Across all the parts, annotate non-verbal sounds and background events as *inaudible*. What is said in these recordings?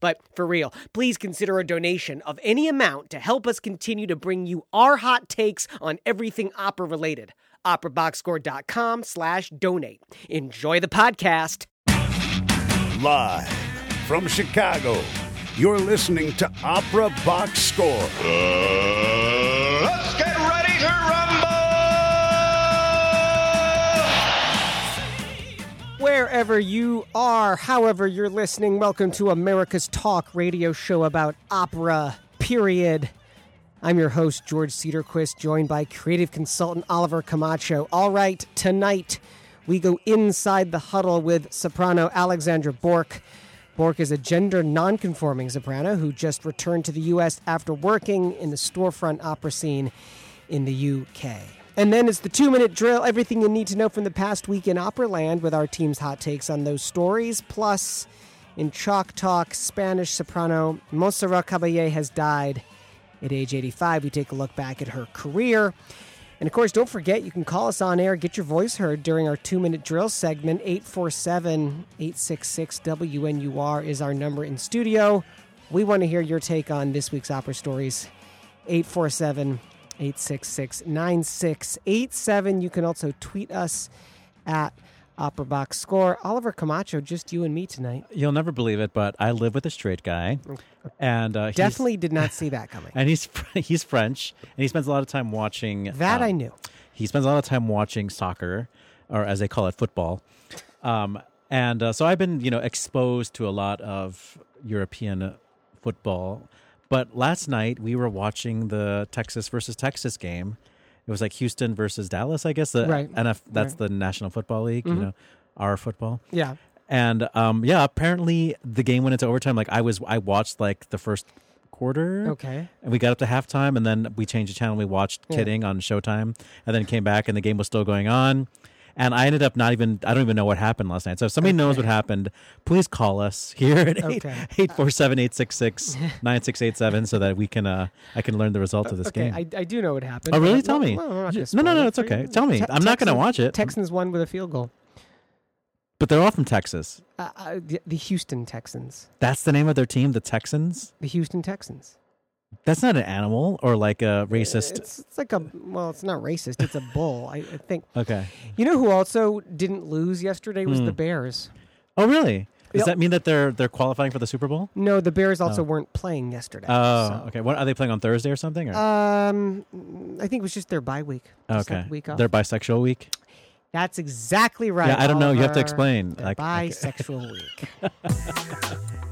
But for real, please consider a donation of any amount to help us continue to bring you our hot takes on everything opera related operaboxscore.com slash donate. Enjoy the podcast. Live from Chicago, you're listening to Opera Box Score. Uh, Wherever you are, however you're listening, welcome to America's Talk radio show about opera, period. I'm your host, George Cedarquist, joined by creative consultant Oliver Camacho. All right, tonight we go inside the huddle with soprano Alexandra Bork. Bork is a gender nonconforming soprano who just returned to the U.S. after working in the storefront opera scene in the U.K. And then it's the two minute drill everything you need to know from the past week in Operaland with our team's hot takes on those stories. Plus, in Chalk Talk, Spanish soprano Montserrat Caballé has died at age 85. We take a look back at her career. And of course, don't forget you can call us on air, get your voice heard during our two minute drill segment. 847 866 WNUR is our number in studio. We want to hear your take on this week's opera stories. 847 866 9687. You can also tweet us at Opera Box Score. Oliver Camacho, just you and me tonight. You'll never believe it, but I live with a straight guy, and uh, Definitely did not see that coming. *laughs* and he's he's French, and he spends a lot of time watching. That um, I knew. He spends a lot of time watching soccer, or as they call it, football. Um, and uh, so I've been, you know, exposed to a lot of European football. But last night we were watching the Texas versus Texas game. It was like Houston versus Dallas, I guess. The Right. NF, that's Right. the National Football League, you know, our football. Yeah. And um, yeah, apparently the game went into overtime. Like I was, I watched like the first quarter. Okay. And we got up to halftime, and then we changed the channel. We watched Yeah. Kidding on Showtime, and then came back, and the game was still going on. And I ended up not even, I don't even know what happened last night. So if somebody knows what happened, please call us here at Okay. *laughs* 847 866 9687 so that we can, uh, I can learn the result of this okay, game. I, I do know what happened. Oh, really? Tell me. well, I'm not gonna No, no, no, it's for you. okay. Tell me. Te- I'm not gonna watch it. Texans won with a field goal. but they're all from Texas. Uh, uh, the, the Houston Texans. That's the name of their team, the Texans. The Houston Texans. That's not an animal or like a racist. It's, it's like a well, it's not racist. It's a bull. I, I think. Okay. You know who also didn't lose yesterday was Hmm. the Bears. Oh, really? Does Yep. that mean that they're they're qualifying for the Super Bowl? No, the Bears also Oh. weren't playing yesterday. Oh, so- okay. What are they playing on Thursday or something? Or? Um, I think it was just their bye week. Just okay. that week off. Their bisexual week. That's exactly right. Yeah, I don't know. You have to Oliver. explain. Their Like, okay. bisexual week. *laughs*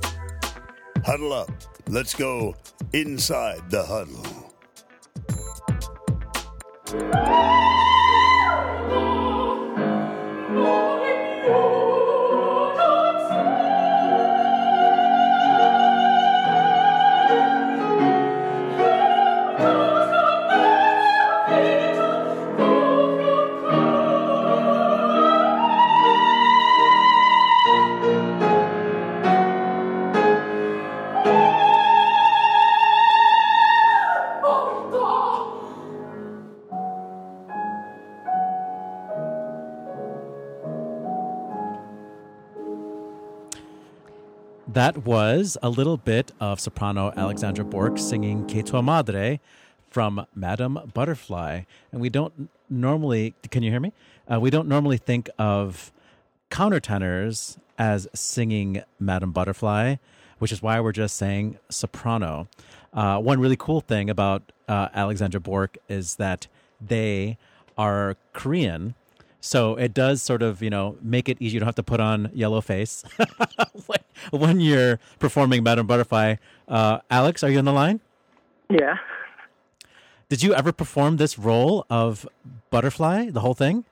Huddle up. Let's go inside the huddle. Was a little bit of soprano Alexandra Bork singing Che tua madre from Madame Butterfly. And we don't normally, can you hear me? Uh, we don't normally think of countertenors as singing Madame Butterfly, which is why we're just saying soprano. Uh, one really cool thing about uh, Alexandra Bork is that they are Korean. So it does sort of, you know, make it easy. You don't have to put on yellow face *laughs* when- *laughs* when you're performing Madame Butterfly. Uh, Alex, are you on the line? Yeah. Did you ever perform this role of Butterfly, the whole thing?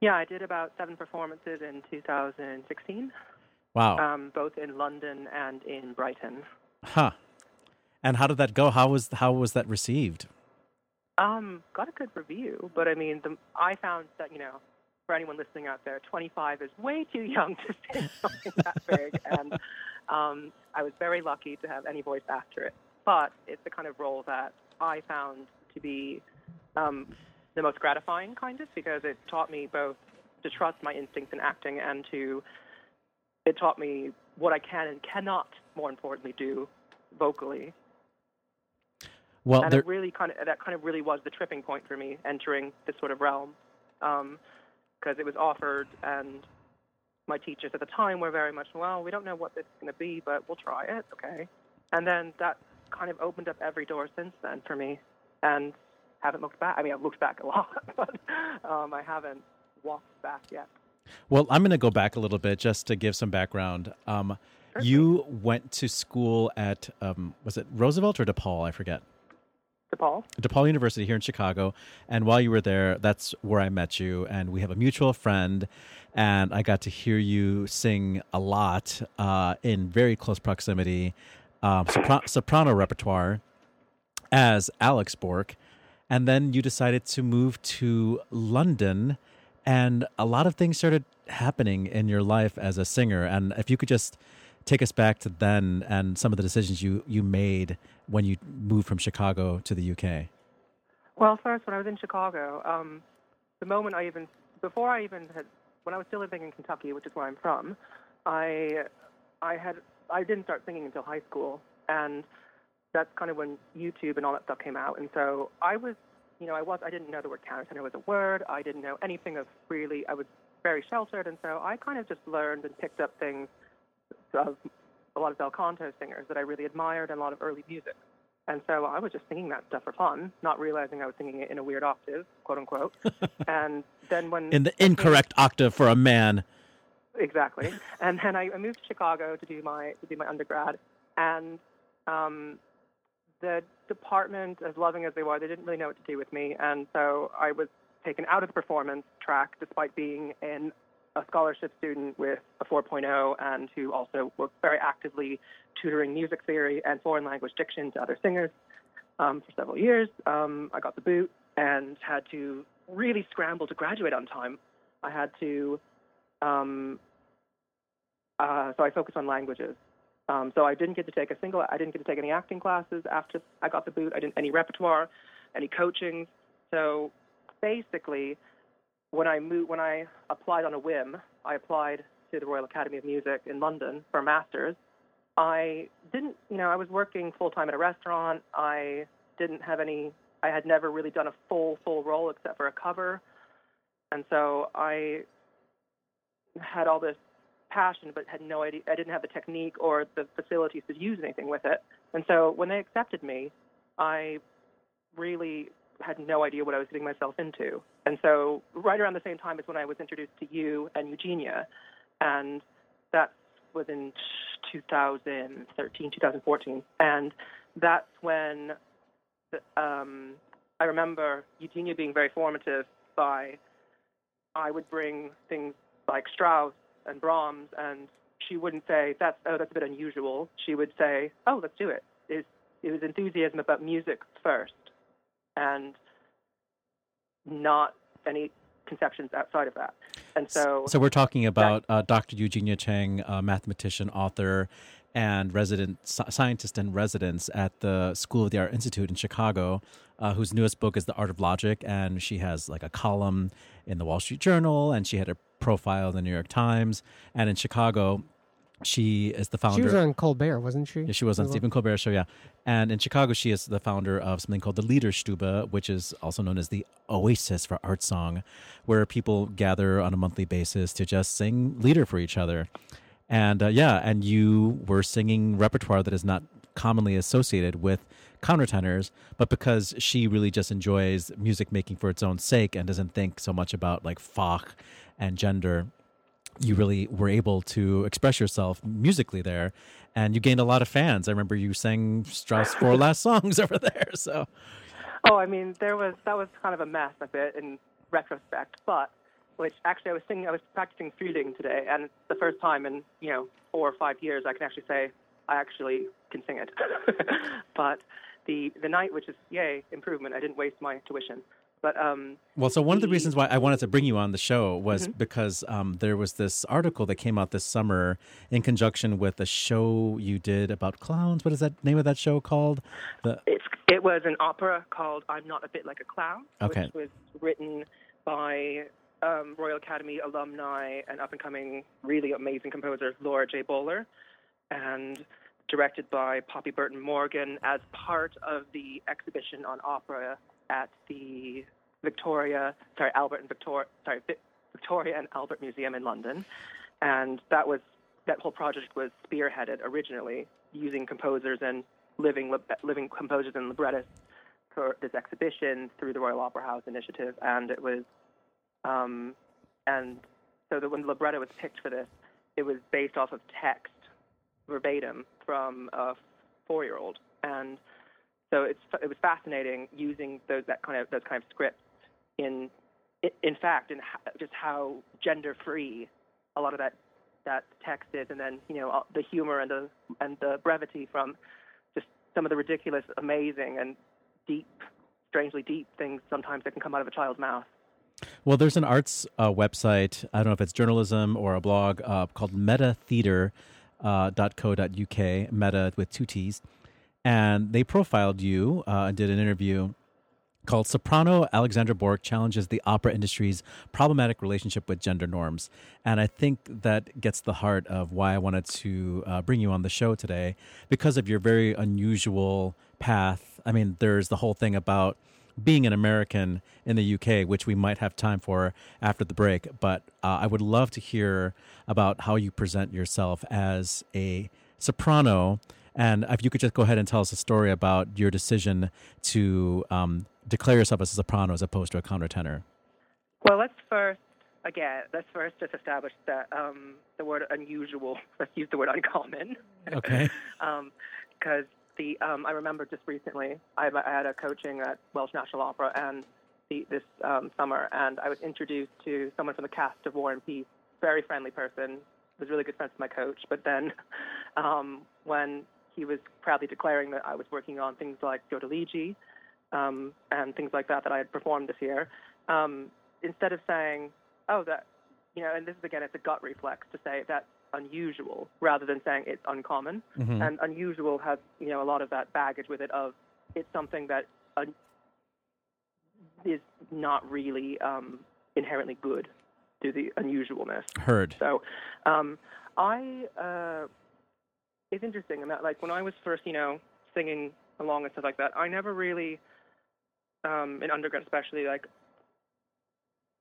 Yeah, I did about seven performances in 2016, Wow. um, both in London and in Brighton. huh. And how did that go? How was how was that received? Um, got a good review, but I mean, the, I found that you know, for anyone listening out there, 25 is way too young to sing *laughs* something that big, and um, I was very lucky to have any voice after it. But it's the kind of role that I found to be um, the most gratifying, kind of, because it taught me both to trust my instincts in acting and to it taught me what I can and cannot, more importantly, do vocally. Well, and there, it really kind of that kind of really was the tripping point for me entering this sort of realm because it was offered and my teachers at the time were very much well we don't know what this is going to be but we'll try it okay and then that kind of opened up every door since then for me and haven't looked back i mean i've looked back a *laughs* lot but um, i haven't walked back yet well, I'm going to go back a little bit just to give some background. Um, you went to school at um, was it Roosevelt or DePaul? I forget. DePaul. DePaul University here in Chicago. And while you were there, that's where I met you. And we have a mutual friend. And I got to hear you sing a lot uh, in very close proximity, um, sopra- soprano repertoire as Alex Bork. And then you decided to move to London. And a lot of things started happening in your life as a singer. And if you could just take us back to then and some of the decisions you, you made when you moved from Chicago to the UK. Well, first, when I was in Chicago, um, the moment I even, before I even had, when I was still living in Kentucky, which is where I'm from, I, I had, I didn't start singing until high school, and that's kind of when YouTube and all that stuff came out, and so I was, you know, I was, I didn't know the word countertenor was a word, I didn't know anything of really, I was very sheltered, and so I kind of just learned and picked up things of a lot of bel canto singers that I really admired and a lot of early music. And so I was just singing that stuff for fun, not realizing I was singing it in a weird octave, quote unquote. *laughs* and then when In the incorrect octave for a man. exactly, and then I, I moved to Chicago to do my to do my undergrad, and um, the department, as loving as they were, they didn't really know what to do with me, and so I was taken out of the performance track despite being in a scholarship student with a 4.0 and who also worked very actively tutoring music theory and foreign language diction to other singers um, for several years. Um, I got the boot and had to really scramble to graduate on time. I had to, um, uh, so I focused on languages. Um, so I didn't get to take a single, I didn't get to take any acting classes after I got the boot. I didn't any repertoire, any coaching. So basically, when I moved, when I applied on a whim, I applied to the Royal Academy of Music in London for a master's. I didn't, you know, I was working full time at a restaurant. I didn't have any. I had never really done a full full role except for a cover, and so I had all this passion, but had no idea. I didn't have the technique or the facilities to use anything with it. And so when they accepted me, I really had no idea what I was getting myself into. And so, right around the same time as when I was introduced to you and Eugenia, and that was in 2013, 2014. And that's when um, I remember Eugenia being very formative by, I would bring things like Strauss and Brahms, and she wouldn't say, that's, oh, that's a bit unusual. She would say, oh, let's do. It, it was enthusiasm about music first and not any conceptions outside of that. And so, So we're talking about uh, Dr. Eugenia Cheng, a mathematician, author, and resident scientist in residence at the School of the Art Institute in Chicago, uh, whose newest book is The Art of Logic, and she has like a column in the Wall Street Journal, and she had a profile in the New York Times, and in Chicago. She is the founder. She was on Colbert, wasn't she? Yeah, she was on Stephen Colbert show, yeah. And in Chicago, she is the founder of something called the Liederstube, which is also known as the oasis for art song, where people gather on a monthly basis to just sing lieder for each other. And uh, yeah, and you were singing repertoire that is not commonly associated with countertenors, but because she really just enjoys music making for its own sake and doesn't think so much about like Fach and gender, you really were able to express yourself musically there and you gained a lot of fans. I remember you sang Strauss' *laughs* four last songs *laughs* over there. So oh, I mean, there was that was kind of a mess a bit in retrospect, but which actually I was singing, I was practicing Frühling today, and it's the first time in you know four or five years I can actually say I actually can sing it. *laughs* but the the night, which is yay improvement, I didn't waste my tuition. But um, Well, so one of the reasons why I wanted to bring you on the show was Mm-hmm. because um, there was this article that came out this summer in conjunction with a show you did about clowns. What is that name of that show called? The it's it was an opera called "I'm Not a Bit Like a Clown," Okay. which was written by um, Royal Academy alumni and up and coming, really amazing composer Laura J. Bowler, and directed by Poppy Burton Morgan as part of the exhibition on opera at the Victoria, sorry, Albert and Victoria, sorry, Victoria and Albert Museum in London, and that was that whole project was spearheaded originally using composers and living living composers and librettists for this exhibition through the Royal Opera House initiative, and it was, um, and so that when the libretto was picked for this, it was based off of text verbatim from a four-year-old, and so it's it was fascinating using those that kind of those kind of scripts in in fact in just how gender-free a lot of that that text is, and then you know the humor and the and the brevity from just some of the ridiculous, amazing, and deep, strangely deep things sometimes that can come out of a child's mouth. Well, there's an arts uh, website. I don't know if it's journalism or a blog uh, called metatheater.co.uk, meta with two T's. And they profiled you uh, and did an interview called Soprano Alexandra Bork Challenges the Opera Industry's Problematic Relationship with Gender Norms. And I think that gets the heart of why I wanted to uh, bring you on the show today because of your very unusual path. I mean, there's the whole thing about being an American in the UK, which we might have time for after the break. But uh, I would love to hear about how you present yourself as a soprano. And if you could just go ahead and tell us a story about your decision to um, declare yourself as a soprano as opposed to a countertenor. Well, let's first again let's first just establish that um, the word unusual. *laughs* Let's use the word uncommon. Okay. *laughs* because the um, I remember just recently I, I had a coaching at Welsh National Opera and the, this um, summer, and I was introduced to someone from the cast of War and Peace, very friendly person, was really good friends with my coach. But then *laughs* um, when he was proudly declaring that I was working on things like Jodaligi um, and things like that that I had performed this year, um, instead of saying, "Oh, that," you know, and this is again, it's a gut reflex to say that's unusual rather than saying it's uncommon. Mhm. And unusual has, you know, a lot of that baggage with it of it's something that un- is not really um, inherently good to the unusualness. Heard. So, um, I uh, it's interesting in that like when I was first, you know, singing along and stuff like that, I never really, um, in undergrad especially, like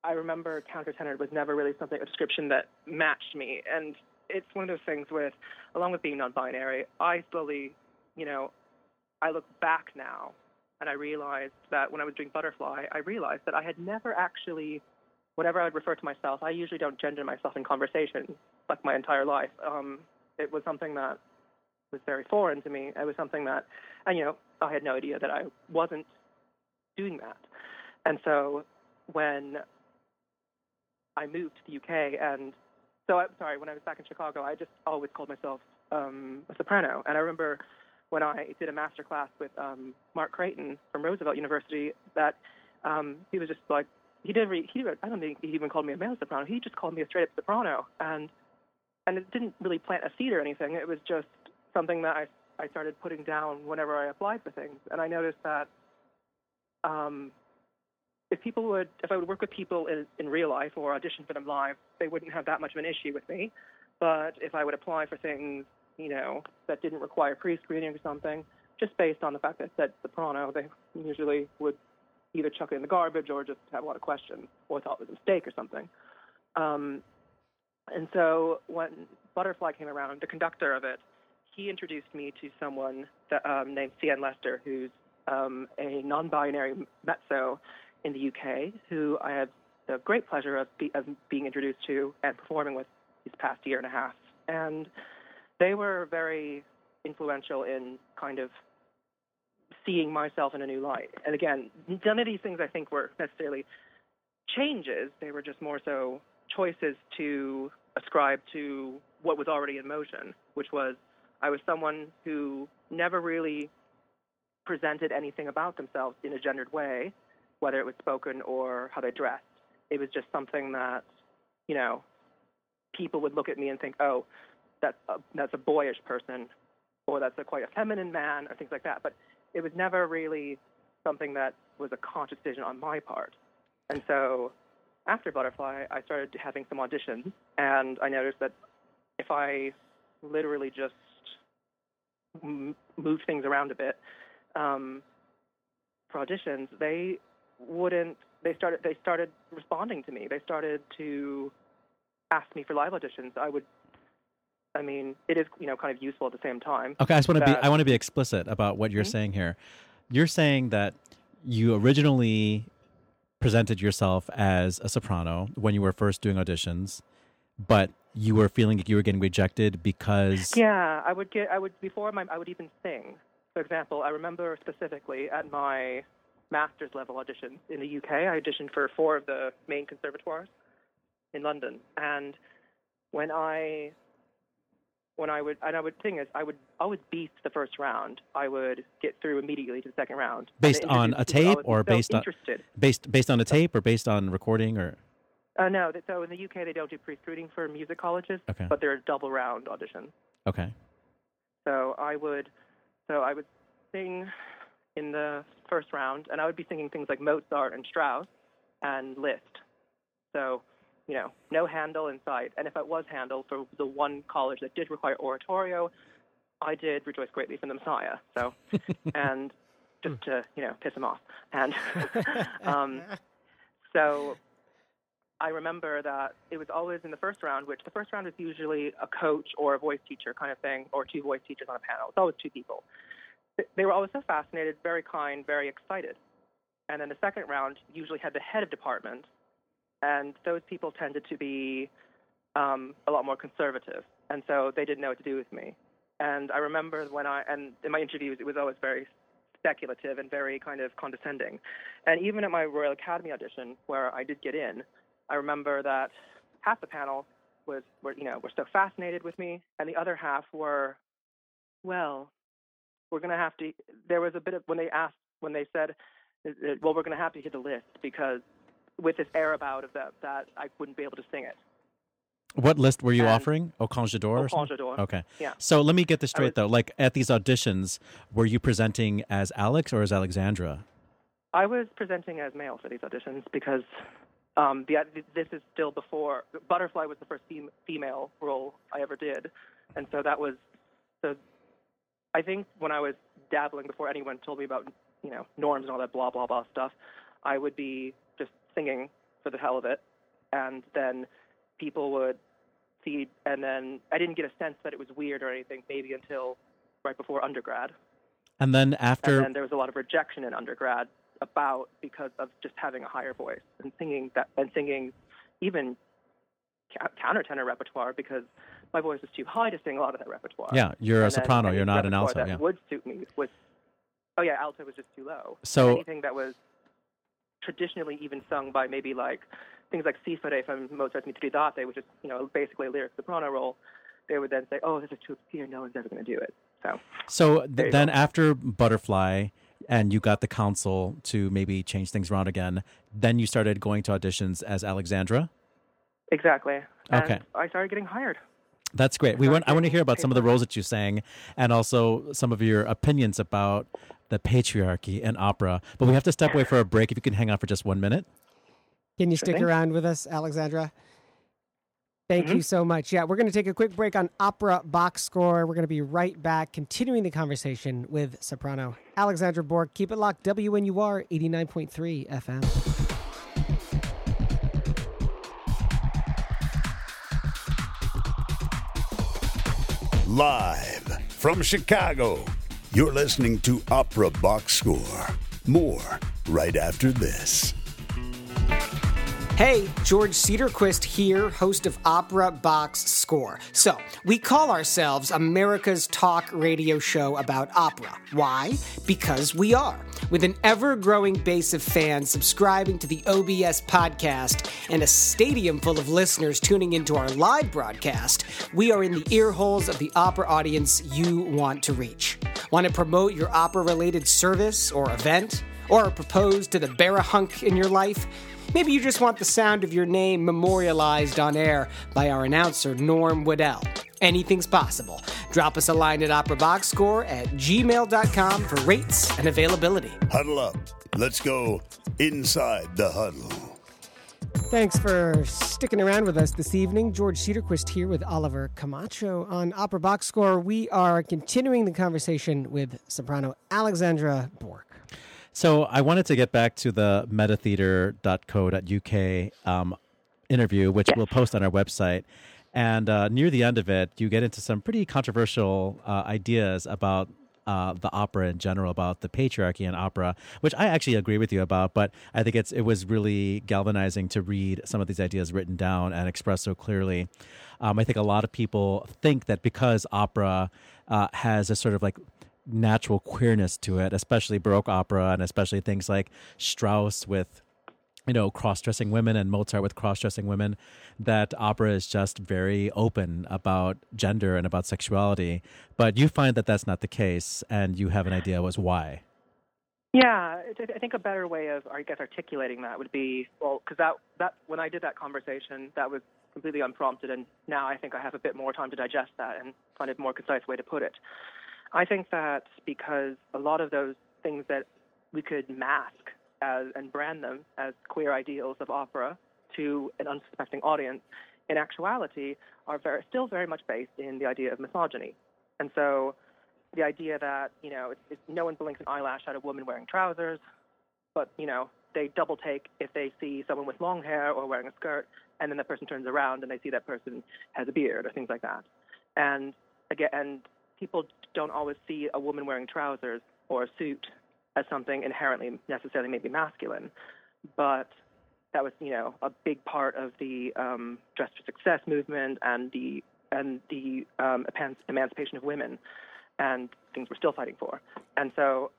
I remember countertenor was never really something a description that matched me, and it's one of those things with, along with being non-binary, I slowly, you know, I look back now and I realized that when I was doing Butterfly, I realized that I had never actually, whenever I would refer to myself, I usually don't gender myself in conversation like my entire life. Um, it was something that was very foreign to me. It was something that, and you know, I had no idea that I wasn't doing that. And so when I moved to the UK, and so I'm sorry, when I was back in Chicago, I just always called myself um, a soprano. And I remember when I did a master class with um, Mark Creighton from Roosevelt University, that um, he was just like, he didn't, re- he, I don't think he even called me a male soprano. He just called me a straight up soprano, and and it didn't really plant a seed or anything. It was just something that I I started putting down whenever I applied for things, and I noticed that um, if people would, if I would work with people in, in real life or audition for them live, they wouldn't have that much of an issue with me. But if I would apply for things, you know, that didn't require pre-screening or something, just based on the fact that it said soprano, they usually would either chuck it in the garbage or just have a lot of questions or thought it was a mistake or something. Um, and so when Butterfly came around, the conductor of it, he introduced me to someone that, um, named C.N. Lester, who's um, a non-binary mezzo in the UK, who I had the great pleasure of, be, of being introduced to and performing with these past year and a half. And they were very influential in kind of seeing myself in a new light. And again, none of these things I think were necessarily changes. They were just more so choices to ascribe to what was already in motion, which was I was someone who never really presented anything about themselves in a gendered way, whether it was spoken or how they dressed. It was just something that, you know, people would look at me and think, oh, that's a, that's a boyish person, or that's a quite a feminine man, or things like that. But it was never really something that was a conscious decision on my part. And so after Butterfly, I started having some auditions, and I noticed that if I literally just m- moved things around a bit um, for auditions, they wouldn't. They started. They started responding to me. They started to ask me for live auditions. I would. I mean, it is you know kind of useful at the same time. Okay, I just want to be I want to be explicit about what you're Mhm. saying here. You're saying that you originally presented yourself as a soprano when you were first doing auditions, but you were feeling like you were getting rejected because Yeah, I would get. I would before my. I would even sing. For example, I remember specifically at my master's level auditions in the UK. I auditioned for four of the main conservatoires in London, and when I when I would and I would thing is I would always beat the first round. I would get through immediately to the second round. Based on a tape or so based on- interested. based based on a tape or based on recording or Uh, no, so in the UK they don't do pre-screening for music colleges, Okay. but they're a double round auditions. okay. So I would, so I would sing in the first round, and I would be singing things like Mozart and Strauss and Liszt. So, you know, no Handel in sight. And if it was Handel for the one college that did require oratorio, I did rejoice greatly from the Messiah. So, *laughs* and just to you know piss him off, and *laughs* um, so I remember that it was always in the first round, which the first round is usually a coach or a voice teacher kind of thing, or two voice teachers on a panel. It's always two people. They were always so fascinated, very kind, very excited. And then the second round usually had the head of department, and those people tended to be um, a lot more conservative, and so they didn't know what to do with me. And I remember when I, and in my interviews, it was always very speculative and very kind of condescending. And even at my Royal Academy audition, where I did get in, I remember that half the panel was, were, you know, were so fascinated with me, and the other half were, well, we're going to have to. There was a bit of when they asked, when they said, uh, uh, well, we're going to have to hit the Liszt because with this air about of that, that I wouldn't be able to sing it. What Liszt were you And- offering? O quand je dors? Au or? Quand je dors. Okay. Yeah. So let me get this straight was- though. Like at these auditions, were you presenting as Alex or as Alexandra? I was presenting as male for these auditions because um, the, this is still before Butterfly was the first fem- female role I ever did, and so that was so. I think when I was dabbling before anyone told me about you know norms and all that blah blah blah stuff, I would be just singing for the hell of it, and then people would see, and then I didn't get a sense that it was weird or anything maybe until right before undergrad. And then after And then there was a lot of rejection in undergrad about because of just having a higher voice and singing that and singing even countertenor repertoire because my voice is too high to sing a lot of that repertoire. Yeah, you're a And then soprano, you're not an alto, That yeah. would suit me was oh yeah, alto was just too low. So- anything that was traditionally even sung by maybe like things like Sifare from Mozart's Mitridate, which is you know basically a lyric soprano role, they would then say, oh, this is too obscure, no one's ever going to do it. So So th- then go. after Butterfly and you got the council to maybe change things around again, then you started going to auditions as Alexandra. exactly. And Okay. I started getting hired. That's great. We want I want to hear about some of the roles that you sang and also some of your opinions about the patriarchy in opera. But we have to step away for a break if you can hang on for just 1 minute. Can you stick around with us, Alexandra? Thank Mhm. you so much. Yeah, we're going to take a quick break on opera box score. We're going to be right back, continuing the conversation with soprano Alexandra Bork. Keep it locked. WNUR 89.3 FM. Live from Chicago, you're listening to Opera Box Score. More right after this. Hey, George Cedarquist here, host of Opera Box Score. So, we call ourselves America's talk radio show about opera. Why? Because we are. With an ever growing base of fans subscribing to the OBS podcast and a stadium full of listeners tuning into our live broadcast, we are in the ear holes of the opera audience you want to reach. Want to promote your opera related service or event? Or propose to the barahunk in your life? Maybe you just want the sound of your name memorialized on air by our announcer, Norm Waddell. Anything's possible. Drop us a line at operaboxscore at gmail.com for rates and availability. Huddle up. Let's go inside the huddle. Thanks for sticking around with us this evening. George Cedarquist here with Oliver Camacho on Opera Box Score. We are continuing the conversation with soprano Alexandra Bork. So I wanted to get back to the metatheater.co.uk um, interview, which we'll post on our website. And uh, near the end of it, you get into some pretty controversial uh, ideas about uh, the opera in general, about the patriarchy in opera, which I actually agree with you about. But I think it's it was really galvanizing to read some of these ideas written down and expressed so clearly. Um, I think a lot of people think that because opera uh, has a sort of like natural queerness to it, especially Baroque opera and especially things like Strauss with you know cross-dressing women and Mozart with cross-dressing women that opera is just very open about gender and about sexuality but you find that that's not the case and you have an idea as why Yeah, I think a better way of, I guess, articulating that would be well, because that that when I did that conversation, that was completely unprompted, and now I think I have a bit more time to digest that and find a more concise way to put it. I think that because a lot of those things that we could mask as and brand them as queer ideals of opera to an unsuspecting audience, in actuality, are very, still very much based in the idea of misogyny. And so, the idea that you know, it's, it's, no one blinks an eyelash at a woman wearing trousers, but you know, they double take if they see someone with long hair or wearing a skirt, and then the person turns around and they see that person has a beard or things like that. And again, and people don't always see a woman wearing trousers or a suit as something inherently necessarily maybe masculine, but that was you know a big part of the um, dress for success movement and the and the um, emancipation of women and things we're still fighting for. And so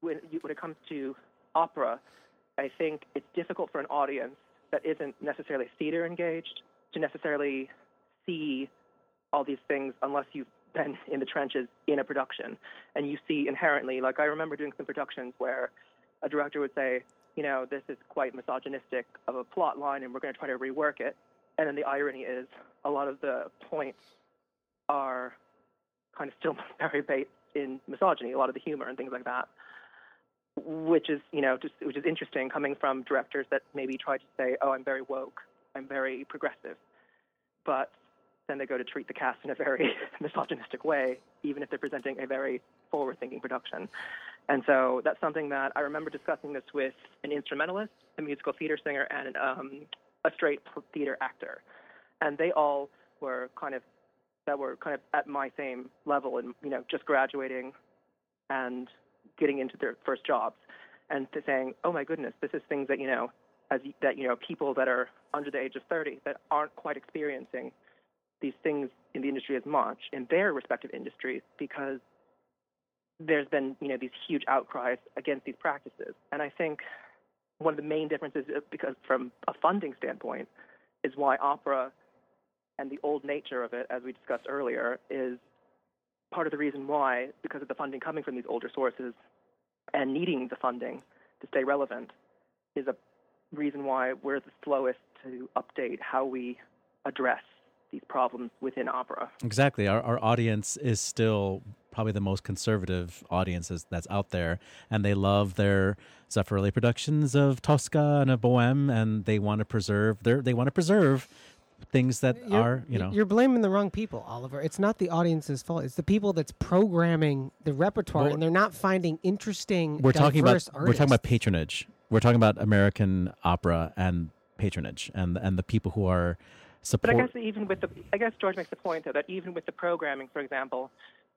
when you, when it comes to opera, I think it's difficult for an audience that isn't necessarily theater engaged to necessarily see all these things unless you've been in the trenches in a production. And you see inherently, like I remember doing some productions where a director would say, you know, this is quite misogynistic of a plot line and we're going to try to rework it. And then the irony is a lot of the points are kind of still *laughs* very based in misogyny, a lot of the humor and things like that. Which is, you know, just which is interesting coming from directors that maybe try to say, "Oh, I'm very woke, I'm very progressive," but then they go to treat the cast in a very *laughs* misogynistic way, even if they're presenting a very forward thinking production. And so that's something that I remember discussing this with an instrumentalist, a musical theater singer, and um, a straight theater actor. And they all were kind of that were kind of at my same level and you know just graduating and getting into their first jobs and saying, "Oh my goodness, this is things that you know as that you know people that are under the age of 30 that aren't quite experiencing these things in the industry as much in their respective industries because there's been you know these huge outcries against these practices. And i think one of the main differences uh, because from a funding standpoint is why opera and the old nature of it as we discussed earlier is part of the reason why because of the funding coming from these older sources and needing the funding to stay relevant is a reason why we're the slowest to update how we address these problems within opera. Exactly. Our, our audience is still probably the most conservative audiences that's out there, and they love their Zeffirelli productions of Tosca and of Bohème, and they want to preserve their they want to preserve things that you're, are you know you're blaming the wrong people oliver it's not the audience's fault it's the people that's programming the repertoire well, and they're not finding interesting we're talking about artists. we're talking about patronage we're talking about american opera and patronage and and the people who are support. But I guess even with the, I guess George makes the point though that even with the programming, for example,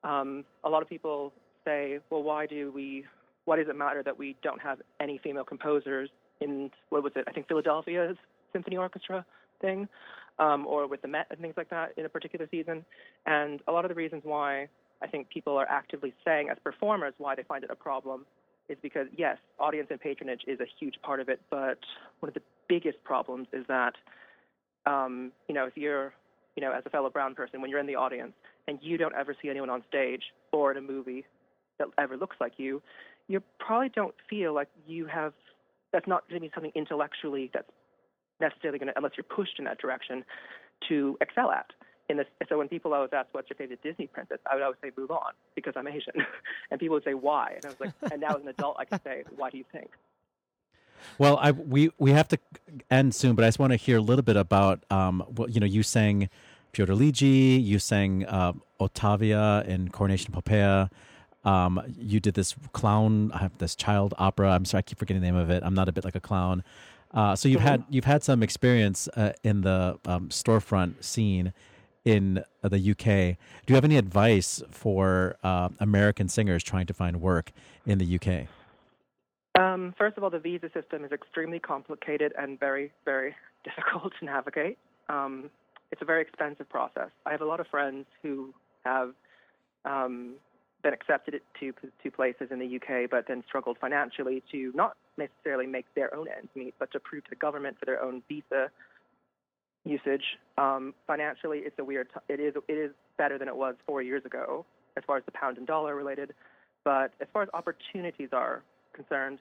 um, a lot of people say, well, why do we, why does it matter that we don't have any female composers in what was it? I think Philadelphia's symphony orchestra thing, um, or with the Met and things like that in a particular season. And a lot of the reasons why I think people are actively saying as performers why they find it a problem is because yes, audience and patronage is a huge part of it, but one of the biggest problems is that um, you know if you're you know as a fellow brown person when you're in the audience and you don't ever see anyone on stage or in a movie that ever looks like you, you probably don't feel like you have. That's not going to be something intellectually that's necessarily going to, unless you're pushed in that direction, to excel at. In this, so when people always ask what's your favorite Disney princess, I would always say Mulan because I'm Asian, *laughs* and people would say why, and I was like, and now as an adult, I can say, why do you think? Well, I we we have to end soon, but I just want to hear a little bit about um, what you know. You sang Pyotr Ilyich, you sang uh, Ottavia in Coronation Poppaea. Um, you did this clown, I have this child opera. I'm sorry, I keep forgetting the name of it. I'm not a bit like a clown. Uh, so you've had you've had some experience uh, in the um, storefront scene in the UK. Do you have any advice for uh, American singers trying to find work in the UK? Um, first of all, the visa system is extremely complicated and very, very *laughs* difficult to navigate. Um, it's a very expensive process. I have a lot of friends who have um, been accepted to to places in the UK, but then struggled financially to not necessarily make their own ends meet, but to prove to the government for their own visa usage. Um, financially, it's a weird. T- it is it is better than it was four years ago as far as the pound and dollar related, but as far as opportunities are concerned,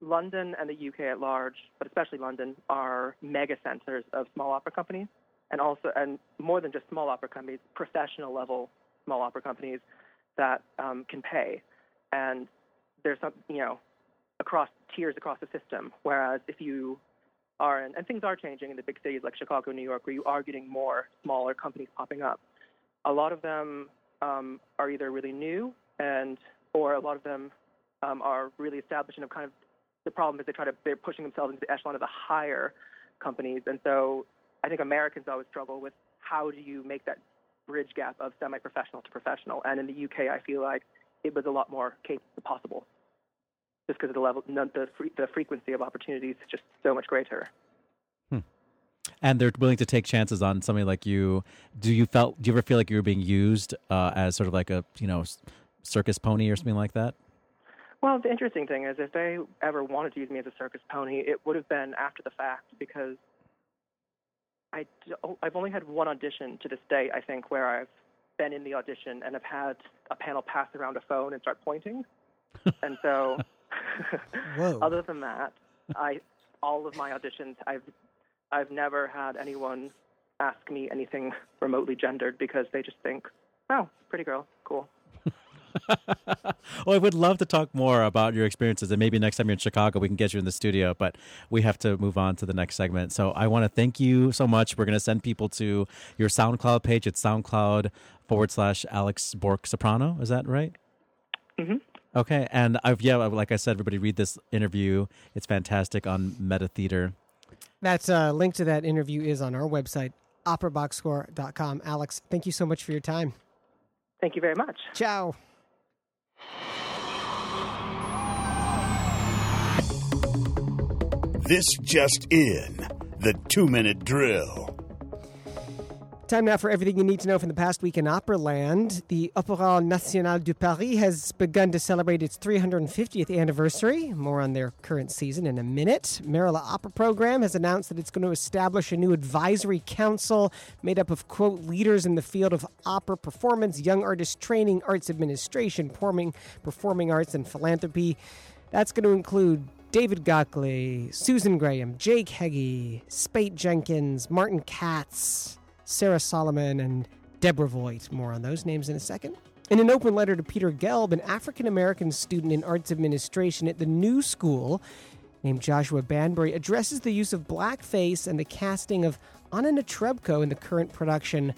London and the UK at large, but especially London, are mega centers of small opera companies, and also and more than just small opera companies, professional level small opera companies that um, can pay. And there's some, you know, across tiers across the system. Whereas if you are, in, and things are changing in the big cities like Chicago, New York, where you are getting more smaller companies popping up. A lot of them um, are either really new, and or a lot of them um, are really established. And kind of the problem is they try to they're pushing themselves into the echelon of the higher companies. And so I think Americans always struggle with how do you make that bridge gap of semi-professional to professional. And in the UK, I feel like it was a lot more possible, just because of the level, the the frequency of opportunities is just so much greater. Hmm. And they're willing to take chances on somebody like you. Do you felt? Do you ever feel like you were being used uh, as sort of like a you know circus pony or something like that? Well, the interesting thing is, if they ever wanted to use me as a circus pony, it would have been after the fact because I, oh, I've only had one audition to this day, I think, where I've been in the audition and have had a panel pass around a phone and start pointing. and so, *laughs* other than that, I all of my auditions, I've I've never had anyone ask me anything remotely gendered because they just think, "Oh, pretty girl, cool." Well, I would love to talk more about your experiences, and maybe next time you're in Chicago, we can get you in the studio. But we have to move on to the next segment. So I want to thank you so much. We're going to send people to your SoundCloud page. It's SoundCloud forward slash Alex Bork Soprano. Is that right? Mm-hmm. Okay, and I've yeah, like I said, everybody read this interview. It's fantastic on Meta Theater. That's a uh, link to that interview is on our website, operaboxscore.com. Alex, thank you so much for your time. Thank you very much. Ciao. This just in the two minute drill. Time now for everything you need to know from the past week in Operaland. The Opéra National de Paris has begun to celebrate its 350th anniversary. More on their current season in a minute. Merola Opera Program has announced that it's going to establish a new advisory council made up of, quote, leaders in the field of opera performance, young artist training, arts administration, performing, performing arts, and philanthropy. That's going to include David Gockley, Susan Graham, Jake Heggie, Speight Jenkins, Martin Katz, Sarah Solomon, and Deborah Voigt. More on those names in a second. In an open letter to Peter Gelb, an African American student in arts administration at the New School named Joshua Banbury addresses the use of blackface and the casting of Anna Netrebko in the current production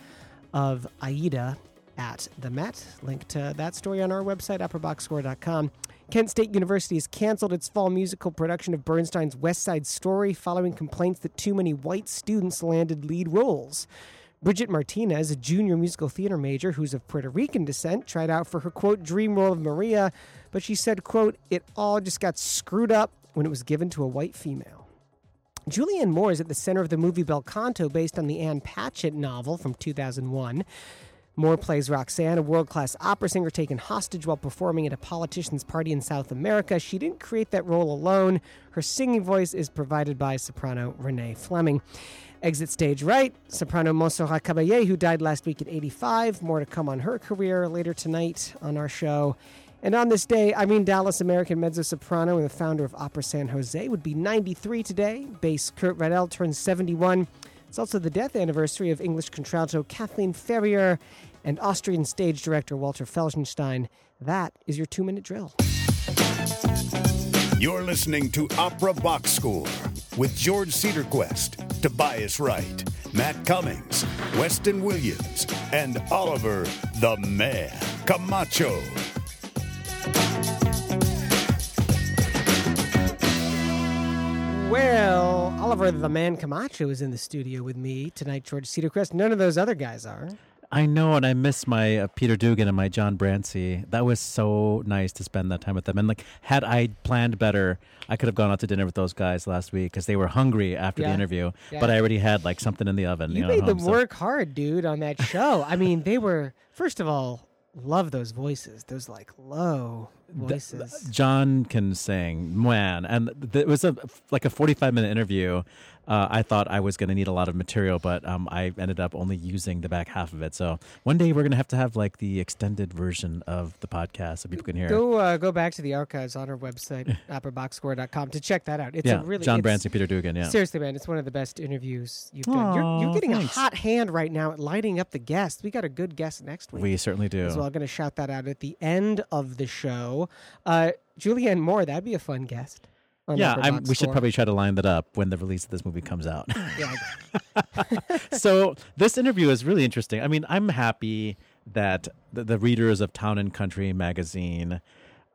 of Aida at the Met. Link to that story on our website, operaboxscore.com. Kent State University has canceled its fall musical production of Bernstein's West Side Story following complaints that too many white students landed lead roles. Bridget Martinez, a junior musical theater major who's of Puerto Rican descent, tried out for her quote dream role of Maria, but she said, quote, it all just got screwed up when it was given to a white female. Julianne Moore is at the center of the movie Bel Canto, based on the Ann Patchett novel from 2001. Moore plays Roxanne, a world class opera singer taken hostage while performing at a politician's party in South America. She didn't create that role alone. Her singing voice is provided by soprano Renee Fleming. Exit stage right, soprano Montserrat Caballé, who died last week at 85. More to come on her career later tonight on our show. And on this day, Irene Dalis, American mezzo soprano and the founder of Opera San Jose, would be 93 today. Bass Kurt Rydl turns 71. It's also the death anniversary of English contralto Kathleen Ferrier and Austrian stage director Walter Felsenstein. That is your two minute drill. You're listening to Opera Box Score with George Cederquist, Tobias Wright, Matt Cummings, Weston Williams, and Oliver the Man Camacho. Well, Oliver the Man Camacho is in the studio with me tonight, George Cedarquest. None of those other guys are. I know, and I miss my uh, Peter Dugan and my John Brancy. That was so nice to spend that time with them. And like, had I planned better, I could have gone out to dinner with those guys last week because they were hungry after Yeah. the interview. Yeah. But I already had like something in the oven. You know, made them home, so- work hard, dude, on that show. I mean, they were, first of all, love those voices, those like low voices. John can sing, man, and it was a like a forty-five minute interview. Uh, I thought I was going to need a lot of material, but um, I ended up only using the back half of it. So one day we're going to have to have like the extended version of the podcast so people can hear. Go uh, go back to the archives on our website, *laughs* operaboxscore.com, to check that out. It's yeah, a really John Brancy, Peter Dugan. Yeah, Seriously, man, it's one of the best interviews you've done. You're, you're getting thanks. a hot hand right now at lighting up the guests. We got a good guest next week. we certainly do. as well. I'm going to shout that out at the end of the show. Uh, Julianne Moore, that'd be a fun guest. Yeah, I'm, we should probably try to line that up when the release of this movie comes out. Yeah, *laughs* so this interview is really interesting. I mean, I'm happy that the, the readers of Town and Country magazine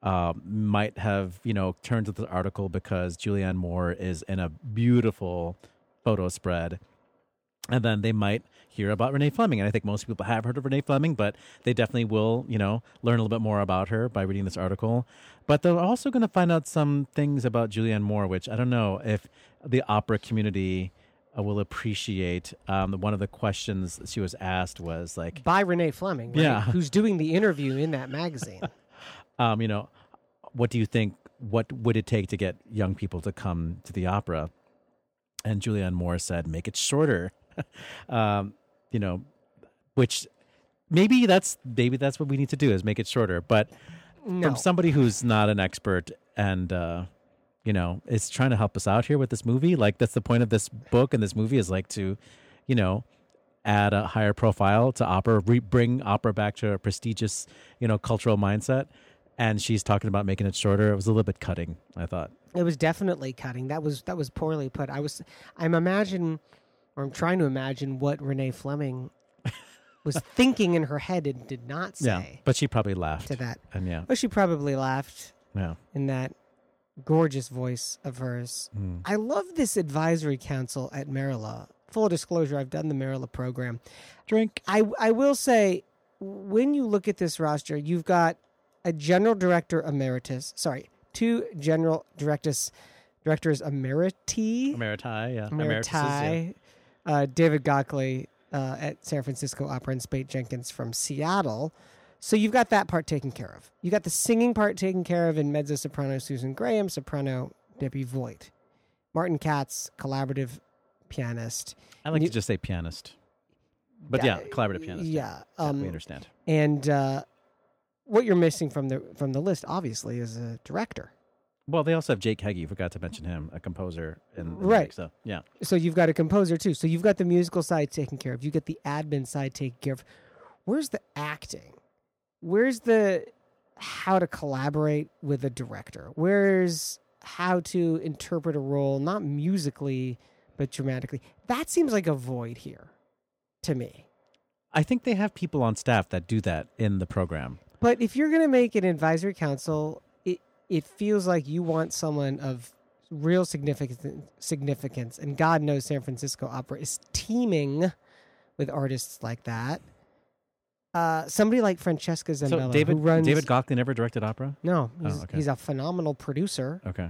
uh, might have, you know, turned to the article because Julianne Moore is in a beautiful photo spread. And then they might hear about Renee Fleming. And I think most people have heard of Renee Fleming, but they definitely will, you know, learn a little bit more about her by reading this article. But they're also going to find out some things about Julianne Moore, which I don't know if the opera community uh, will appreciate. Um, one of the questions she was asked was like, by Renee Fleming, right? Yeah. who's doing the interview in that magazine. *laughs* um, you know, what do you think? What would it take to get young people to come to the opera? And Julianne Moore said, "Make it shorter." *laughs* um, you know, which maybe that's maybe that's what we need to do is make it shorter. But No. from somebody who's not an expert and uh, you know is trying to help us out here with this movie, like that's the point of this book and this movie is like to, you know, add a higher profile to opera, re- bring opera back to a prestigious, you know, cultural mindset. And she's talking about making it shorter. It was a little bit cutting, I thought. It was definitely cutting. That was that was poorly put. I was I'm imagine or I'm trying to imagine what Renee Fleming was thinking in her head and did not say Yeah, but she probably laughed. to that. And yeah, Well, she probably laughed yeah. in that gorgeous voice of hers. Hmm. I love this advisory council at Merola. Full disclosure, I've done the Merola program. Drink. I I will say when you look at this roster, you've got a general director emeritus. Sorry, two general directors directors emeriti. Emeriti, yeah. Emeritus, yeah. Uh, David Gockley uh, at San Francisco Opera and Speight Jenkins from Seattle. So you've got that part taken care of. You got the singing part taken care of in mezzo soprano Susan Graham, soprano Debbie Voigt, Martin Katz, collaborative pianist. I like You- to just say pianist. But yeah, collaborative pianist. Yeah, we um, understand. and uh, what you're missing from the from the list, obviously, is a director. Well, they also have Jake Heggie. Forgot to mention him, a composer. In, Right. mix, So yeah, So you've got a composer too. So you've got the musical side taken care of. You get the admin side taken care of. Where's the acting? Where's the how to collaborate with a director? Where's how to interpret a role, not musically but dramatically? That seems like a void here to me. I think they have people on staff that do that in the program. But if you're going to make an advisory council, it feels like you want someone of real significance significance and God knows San Francisco Opera is teeming with artists like that. Uh, somebody like Francesca Zambello so David who runs David Gockley never directed opera. No, Oh, he's, okay. he's a phenomenal producer. Okay.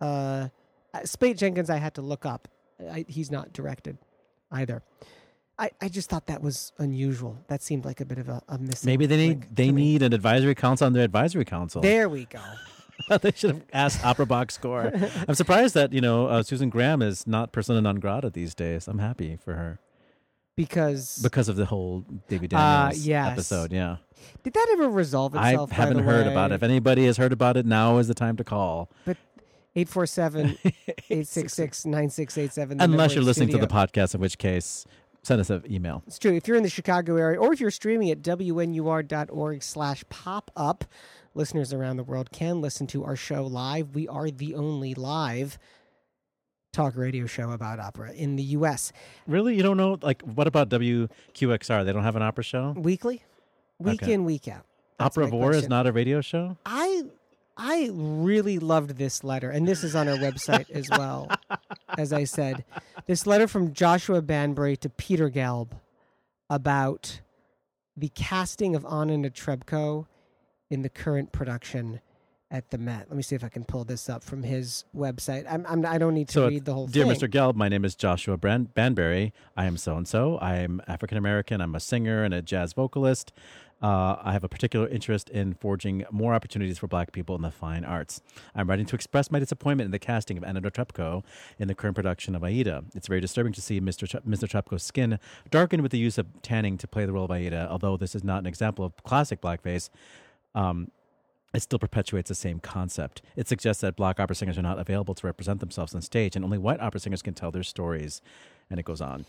Uh, uh, Speight Jenkins, I had to look up. I, he's not directed either. I, I just thought that was unusual. That seemed like a bit of a, a missing. Maybe they need they need an advisory council on their advisory council. There we go. *laughs* they should have asked Opera Box Score. I'm surprised that you know uh, Susan Graham is not persona non grata these days. I'm happy for her Because because of the whole Davy Ah, Daniels yes. episode. Yeah, did that ever resolve I itself? by haven't heard way? about it. If anybody has heard about it, now is the time to call. But 847 *laughs* 866 9687. Unless you're listening to the podcast, in which case, send us an email. It's true. If you're in the Chicago area or if you're streaming at wnur.org slash pop up, listeners around the world can listen to our show live. We are the only live talk radio show about opera in the U.S. Really, you don't know? Like, what about WQXR? They don't have an opera show. Weekly, week Okay. in, week out. That's Operavore is not a radio show. I I really loved this letter, and this is on our website as well. As I said, this letter from Joshua Banbury to Peter Gelb about the casting of Anna Netrebko in the current production at the Met. Let me see if I can pull this up from his website. I'm, I'm I don't need to So, read the whole Dear thing. Dear Mr. Gelb, my name is Joshua Brand- Banbury. I am so and so. I am African American. I'm a singer and a jazz vocalist. Uh, I have a particular interest in forging more opportunities for black people in the fine arts. I'm writing to express my disappointment in the casting of Anna Netrebko in the current production of Aida. It's very disturbing to see Mr. Tre- Mr. Trepko's skin darkened with the use of tanning to play the role of Aida. Although this is not an example of classic blackface, um, it still perpetuates the same concept. It suggests that black opera singers are not available to represent themselves on stage, and only white opera singers can tell their stories. And it goes on.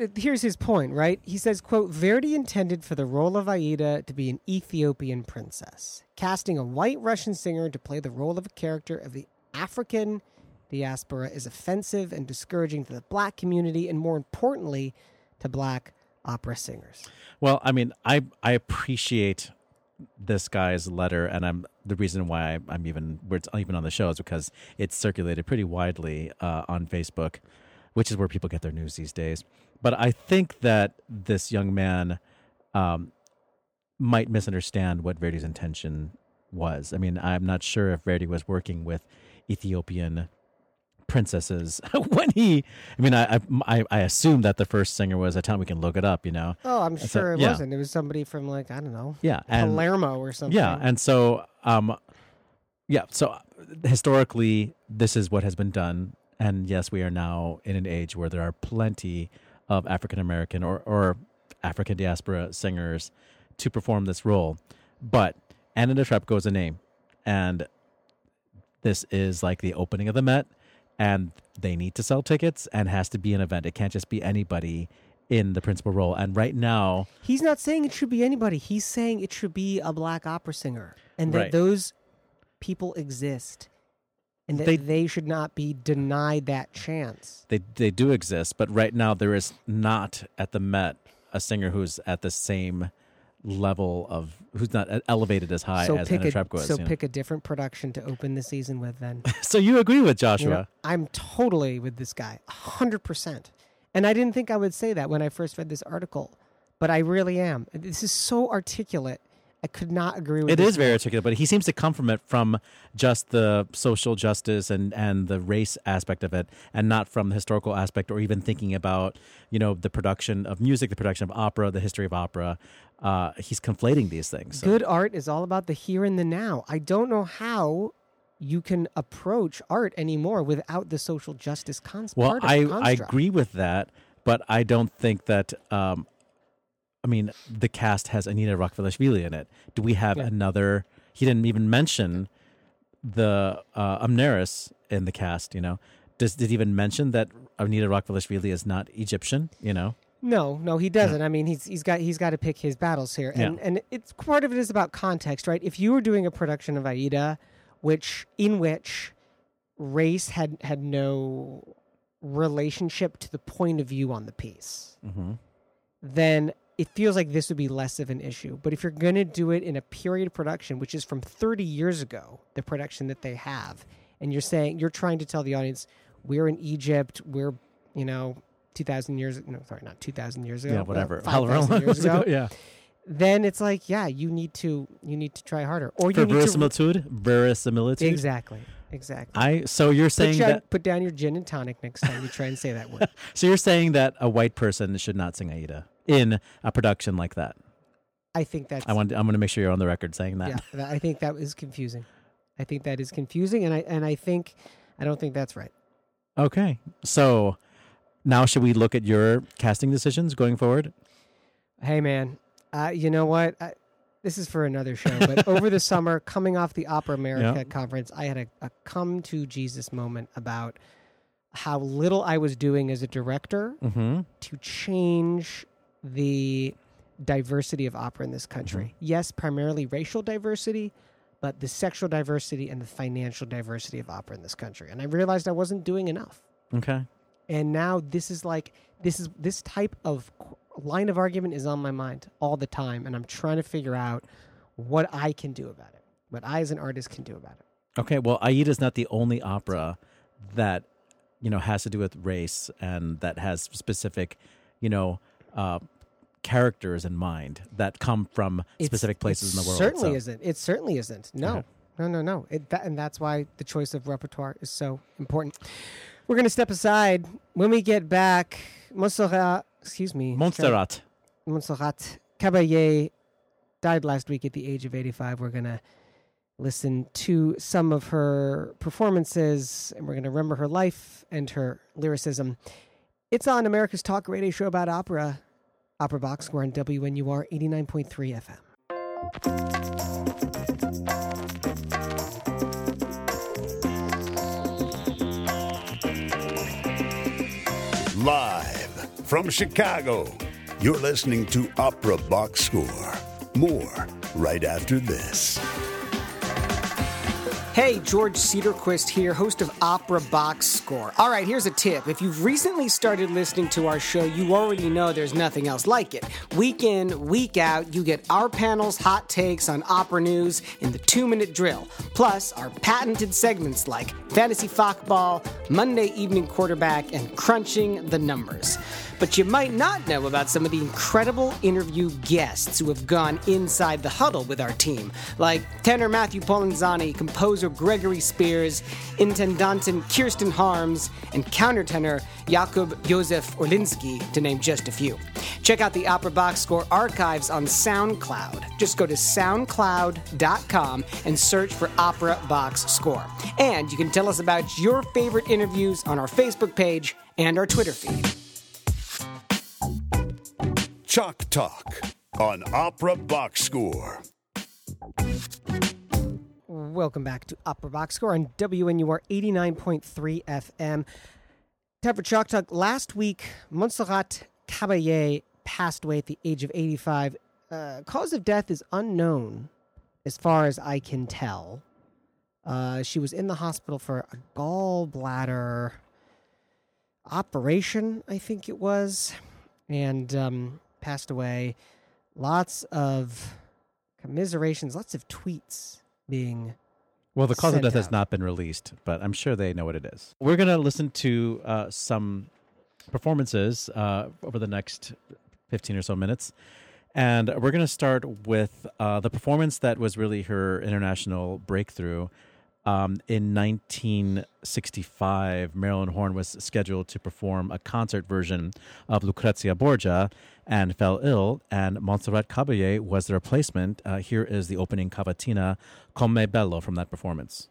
Uh, here's his point, right? He says, quote, Verdi intended for the role of Aida to be an Ethiopian princess, casting a white Russian singer to play the role of a character of the African diaspora is offensive and discouraging to the black community and more importantly to black opera singers. Well, I mean, I I appreciate this guy's letter, and I'm the reason why I'm even we're even on the show is because it's circulated pretty widely uh, on Facebook, which is where people get their news these days. But I think that this young man um, might misunderstand what Verdi's intention was. I mean, I'm not sure if Verdi was working with Ethiopian princesses *laughs* when he. I mean, I I I assume that the first singer was a time we can look it up. You know. Oh, I'm So, sure it yeah. wasn't. It was somebody from like, I don't know, Yeah, and Palermo or something. yeah, and so um, yeah, so historically, this is what has been done, and yes, we are now in an age where there are plenty of African American or or African diaspora singers to perform this role, but Anna Netrebko is a name, and this is like the opening of the Met, and they need to sell tickets, and has to be an event. It can't just be anybody in the principal role. And right now, He's not saying it should be anybody. He's saying it should be a black opera singer, and that Right. those people exist, and that They- they, should not be denied that chance. They they do exist, but right now there is not at the Met a singer who's at the same level of who's not elevated as high so as pick a is. so you know? pick a different production to open the season with. Then *laughs* so you agree with You know, Joshua? I'm totally with this guy, hundred percent. And I didn't think I would say that when I first read this article, but I really am. This is so articulate. I could not agree with It this very articulate, but he seems to come from it from just the social justice and, and the race aspect of it, and not from the historical aspect or even thinking about you know the production of music, the production of opera, the history of opera. Uh, he's conflating these things. So- Good art is all about the here and the now. I don't know how you can approach art anymore without the social justice cons- Well, I the I agree with that, but I don't think that. Um, I mean, the cast has Anita Rachvelishvili in it. Do we have Yeah. another? He didn't even mention the uh, Amneris in the cast. You know, does did he even mention that Anita Rachvelishvili is not Egyptian? You know, No, no, he doesn't. I mean, he's he's got he's got to pick his battles here, and Yeah. and it's part of it is about context, right? If you were doing a production of Aida, which in which race had had no relationship to the point of view on the piece, mm-hmm. then it feels like this would be less of an issue. But if you're going to do it in a period production, which is from 30 years ago, the production that they have, and you're saying you're trying to tell the audience we're in Egypt, we're you know 2,000 years no sorry not 2,000 years ago yeah, whatever. 5,000 long years was ago, *laughs* yeah. then it's like yeah you need to you need to try harder or For you need to verisimilitude, verisimilitude. exactly exactly. I so you're Put, saying that put down your gin and tonic next time you try and say that word. *laughs* so you're saying that a white person should not sing Aida in a production like that. I think that's I want I'm going to make sure you're on the record saying that. yeah. I think that is confusing. I think that is confusing, and I and I think I don't think that's right. Okay. So now should we look at your casting decisions going forward? Hey, man, uh, you know what? I, this is for another show. But *laughs* over the summer, coming off the Opera America Yeah. conference, I had a, a come to Jesus moment about how little I was doing as a director Mm-hmm. to change the diversity of opera in this country. Yes, primarily racial diversity, but the sexual diversity and the financial diversity of opera in this country. And I realized I wasn't doing enough. Okay. And now this is like this is this type of line of argument is on my mind all the time and I'm trying to figure out what I can do about it. What I as an artist can do about it. Okay. Well, Aida is not the only opera that you know has to do with race and that has specific, you know, uh, characters in mind that come from It's- specific places in the world. Certainly So- isn't. It certainly isn't. No, Okay. no, no, no. It, that, and that's why the choice of repertoire is so important. We're going to step aside. When we get back, Montserrat, excuse me, Montserrat. Montserrat Caballé died last week at the age of 85. We're going to listen to some of her performances and we're going to remember her life and her lyricism. It's on America's Talk radio show about opera, Opera Box. We're on WNUR 89.3 FM. Live from Chicago, you're listening to Opera Box Score. More right after this. Hey, George Cederquist here, host of Opera Box Score. All right, here's a tip. If you've recently started listening to our show, you already know there's nothing else like it. Week in, week out, you get our panel's hot takes on opera news in the two minute drill, plus our patented segments like Fantasy Fockball, Monday Evening Quarterback, and Crunching the Numbers. But you might not know about some of the incredible interview guests who have gone inside the huddle with our team, like tenor Matthew Polenzani, composer Gregory Spears, intendantin Kirsten Harms, and countertenor Jakub Josef Orlinski, to name just a few. Check out the Opera Box Score archives on SoundCloud. Just go to soundcloud.com and search for Opera Box Score. And you can tell us about your favorite interviews on our Facebook page and our Twitter feed. Chalk Talk on Opera Box Score. Welcome back to Opera Box Score on WNUR 89.3 FM. Time for Chalk Talk. Last week, Montserrat Caballé passed away at the age of 85. Uh, cause of death is unknown, as far as I can tell. Uh, she was in the hospital for a gallbladder operation, I think it was, and um, passed away. Lots of commiserations, lots of tweets being Well, the cause of death has not been released, but I'm sure they know what it is. We're going to listen to uh, some performances uh, over the next 15 or so minutes. And we're going to start with uh, the performance that was really her international breakthrough. Um, in 1965, Marilyn Horne was scheduled to perform a concert version of Lucrezia Borgia and fell ill, and Montserrat Caballé was the replacement. Uh, here is the opening cavatina, Com'è bello, from that performance.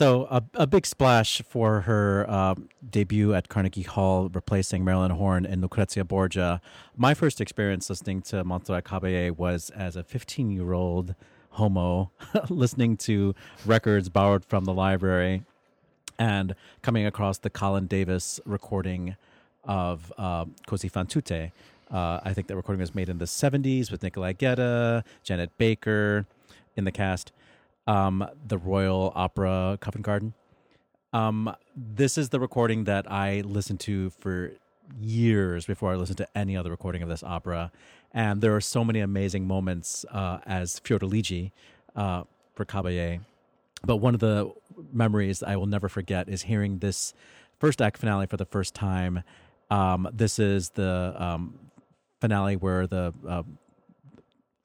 So a, a big splash for her uh, debut at Carnegie Hall, replacing Marilyn Horne and Lucrezia Borgia. My first experience listening to Montserrat Caballé was as a 15 year old homo *laughs* listening to records borrowed from the library and coming across the Colin Davis recording of uh, Così fan tutte. Uh, I think that recording was made in the 70s with Nicolai Gedda, Janet Baker in the cast, um, the Royal Opera Covent Garden. Um, this is the recording that I listened to for years before I listened to any other recording of this opera. And there are so many amazing moments uh, as Fiordiligi uh, for Caballé. But one of the memories I will never forget is hearing this first act finale for the first time. Um, this is the um, finale where the uh,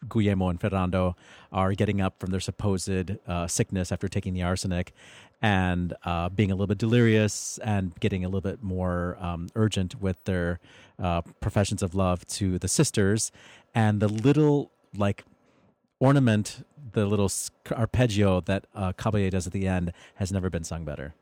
Guglielmo and Ferrando are getting up from their supposed uh, sickness after taking the arsenic and uh, being a little bit delirious and getting a little bit more um, urgent with their uh, professions of love to the sisters. And the little, like, ornament, the little arpeggio that uh, Caballé does at the end has never been sung better.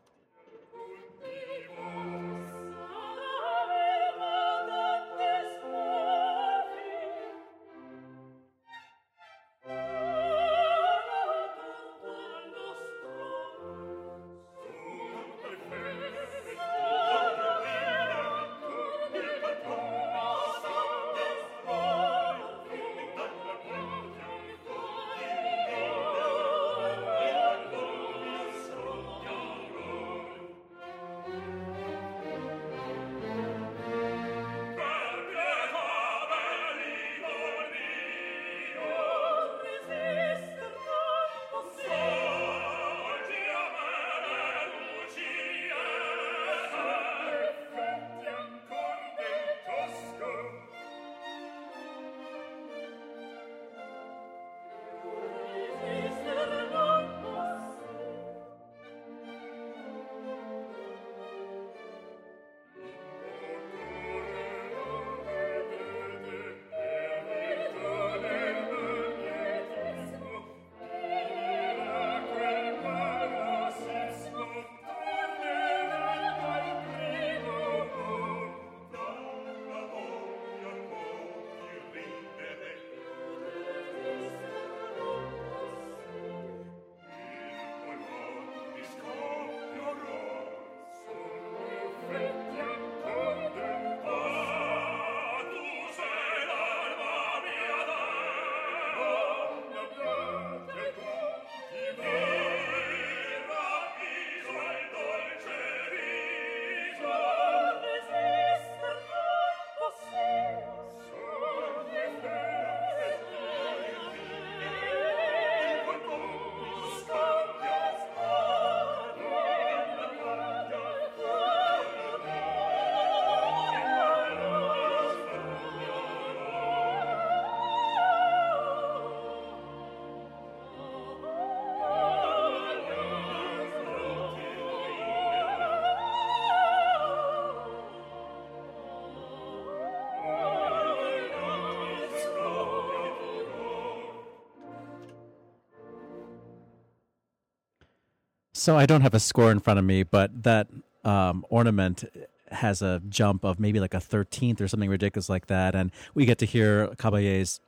So I don't have a score in front of me, but that um, ornament has a jump of maybe like a 13th or something ridiculous like that. And we get to hear Caballé's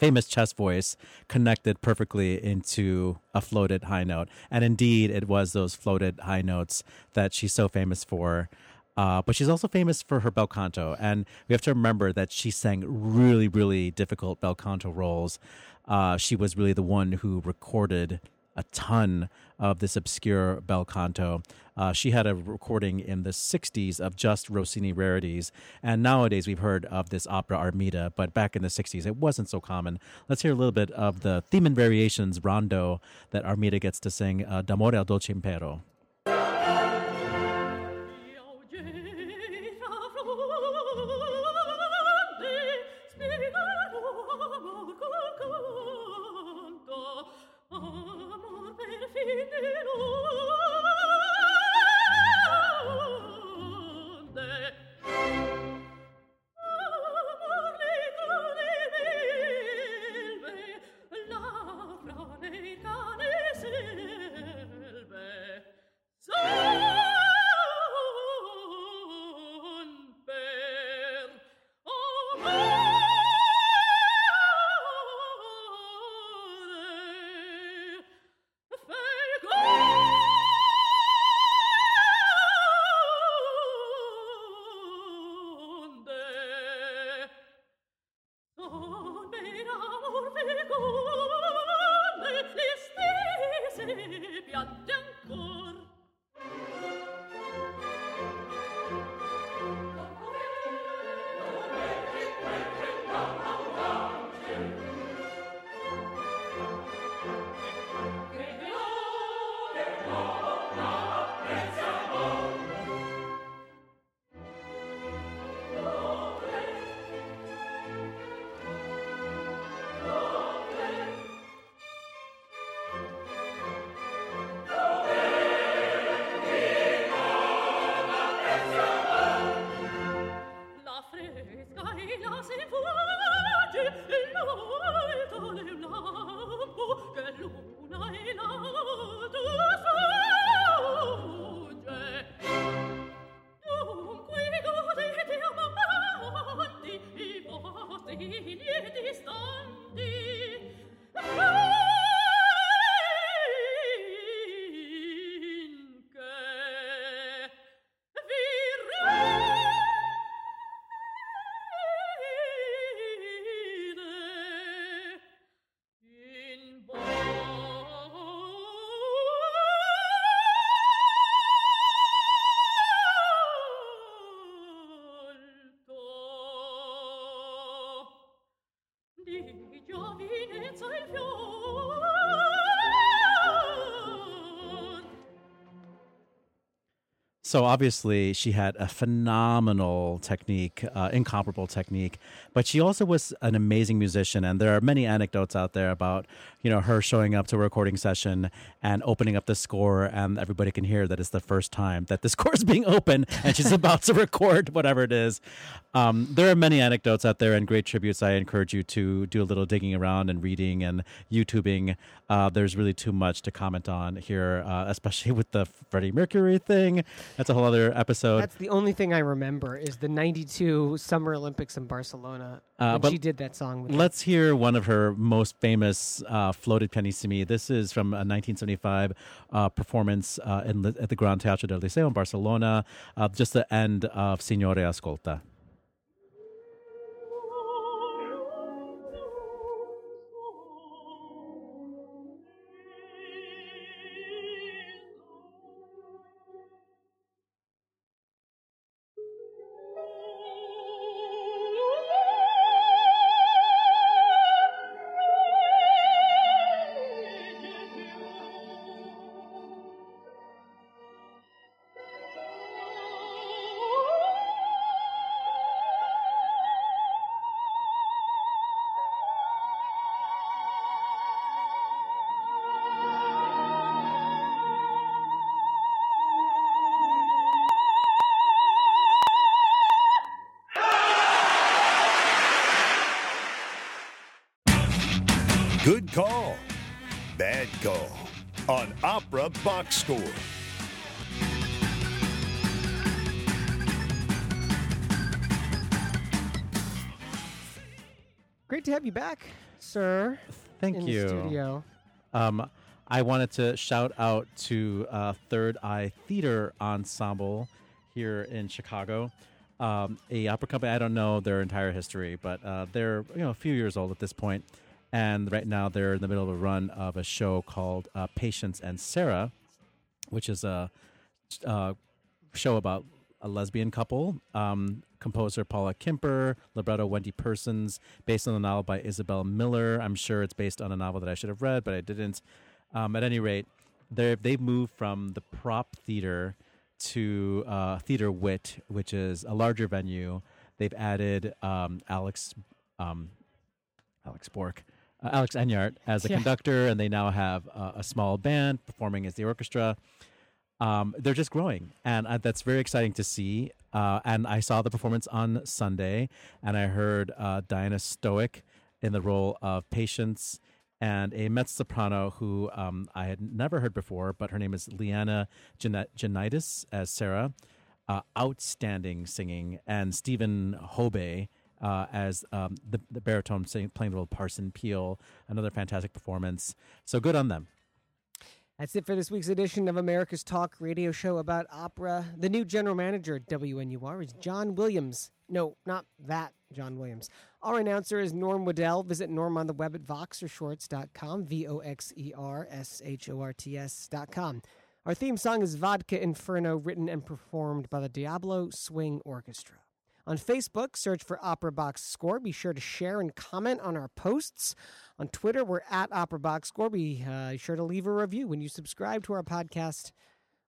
famous chest voice connected perfectly into a floated high note. And indeed, it was those floated high notes that she's so famous for. Uh, but she's also famous for her bel canto. And we have to remember that she sang really, really difficult bel canto roles. Uh, she was really the one who recorded a ton of this obscure bel canto. Uh, she had a recording in the 60s of just Rossini rarities. And nowadays we've heard of this opera Armida, but back in the 60s it wasn't so common. Let's hear a little bit of the theme and variations rondo that Armida gets to sing, uh, D'amore al dolce impero. So obviously, she had a phenomenal technique, uh, incomparable technique. But she also was an amazing musician, and there are many anecdotes out there about you know her showing up to a recording session and opening up the score, and everybody can hear that it's the first time that the *laughs* score is being opened, and she's about to record whatever it is. Um, there are many anecdotes out there and great tributes. I encourage you to do a little digging around and reading and YouTubing. Uh, there's really too much to comment on here, uh, especially *laughs* with the Freddie Mercury thing. That's a whole other episode. That's the only thing I remember is the '92 Summer Olympics in Barcelona. Uh, when she did that song. With Let's hear one of her most famous uh, "Floated Pianissimi." This is from a 1975 uh, performance uh, in, at the Gran Teatro del Liceo in Barcelona, uh, just the end of "Signore Ascolta." Score. Great to have you back, sir. Thank in you. The studio. Um, I wanted to shout out to uh, Third Eye Theater Ensemble here in Chicago, um, a opera company. I don't know their entire history, but uh, they're you know a few years old at this point, and right now they're in the middle of a run of a show called uh, Patience and Sarah, which is a uh, show about a lesbian couple. Um, composer Paula Kimper, libretto Wendy Persons, based on a novel by Isabel Miller. I'm sure it's based on a novel that I should have read, but I didn't. Um, at any rate, they they've moved from the prop theater to uh, Theater Wit, which is a larger venue. They've added um, Alex um, Alex Bork, uh, Alex Enyart as a Yeah. conductor, and they now have uh, a small band performing as the orchestra. Um, they're just growing, and uh, that's very exciting to see. Uh, and I saw the performance on Sunday, and I heard uh, Diana Stoic in the role of Patience, and a mezzo soprano who um, I had never heard before, but her name is Liana Jana- Janitis as Sarah. Uh, outstanding singing, and Stephen Hobe uh, as um, the, the baritone sing, playing the role of Parson Peel. Another fantastic performance. So good on them. That's it for this week's edition of America's Talk radio show about opera. The new general manager at WNUR is John Williams. No, not that John Williams. Our announcer is Norm Waddell. Visit Norm on the web at voxershorts.com, V O X E R S H O R T S.com. Our theme song is Vodka Inferno, written and performed by the Diablo Swing Orchestra. On Facebook, search for Opera Box Score. Be sure to share and comment on our posts. On Twitter, we're at Opera Box Score. Be uh, sure to leave a review when you subscribe to our podcast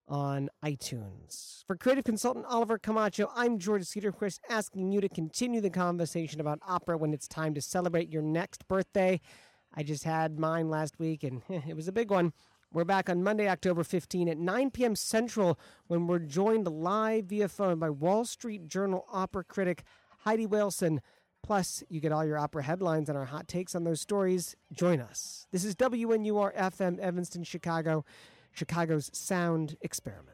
on iTunes. For creative consultant Oliver Camacho, I'm George Cederquist asking you to continue the conversation about opera when it's time to celebrate your next birthday. I just had mine last week and *laughs* it was a big one. We're back on Monday, October 15 at 9 p.m. Central when we're joined live via phone by Wall Street Journal opera critic Heidi Waleson. Plus, you get all your opera headlines and our hot takes on those stories. Join us. This is WNUR FM, Evanston, Chicago, Chicago's Sound Experiment.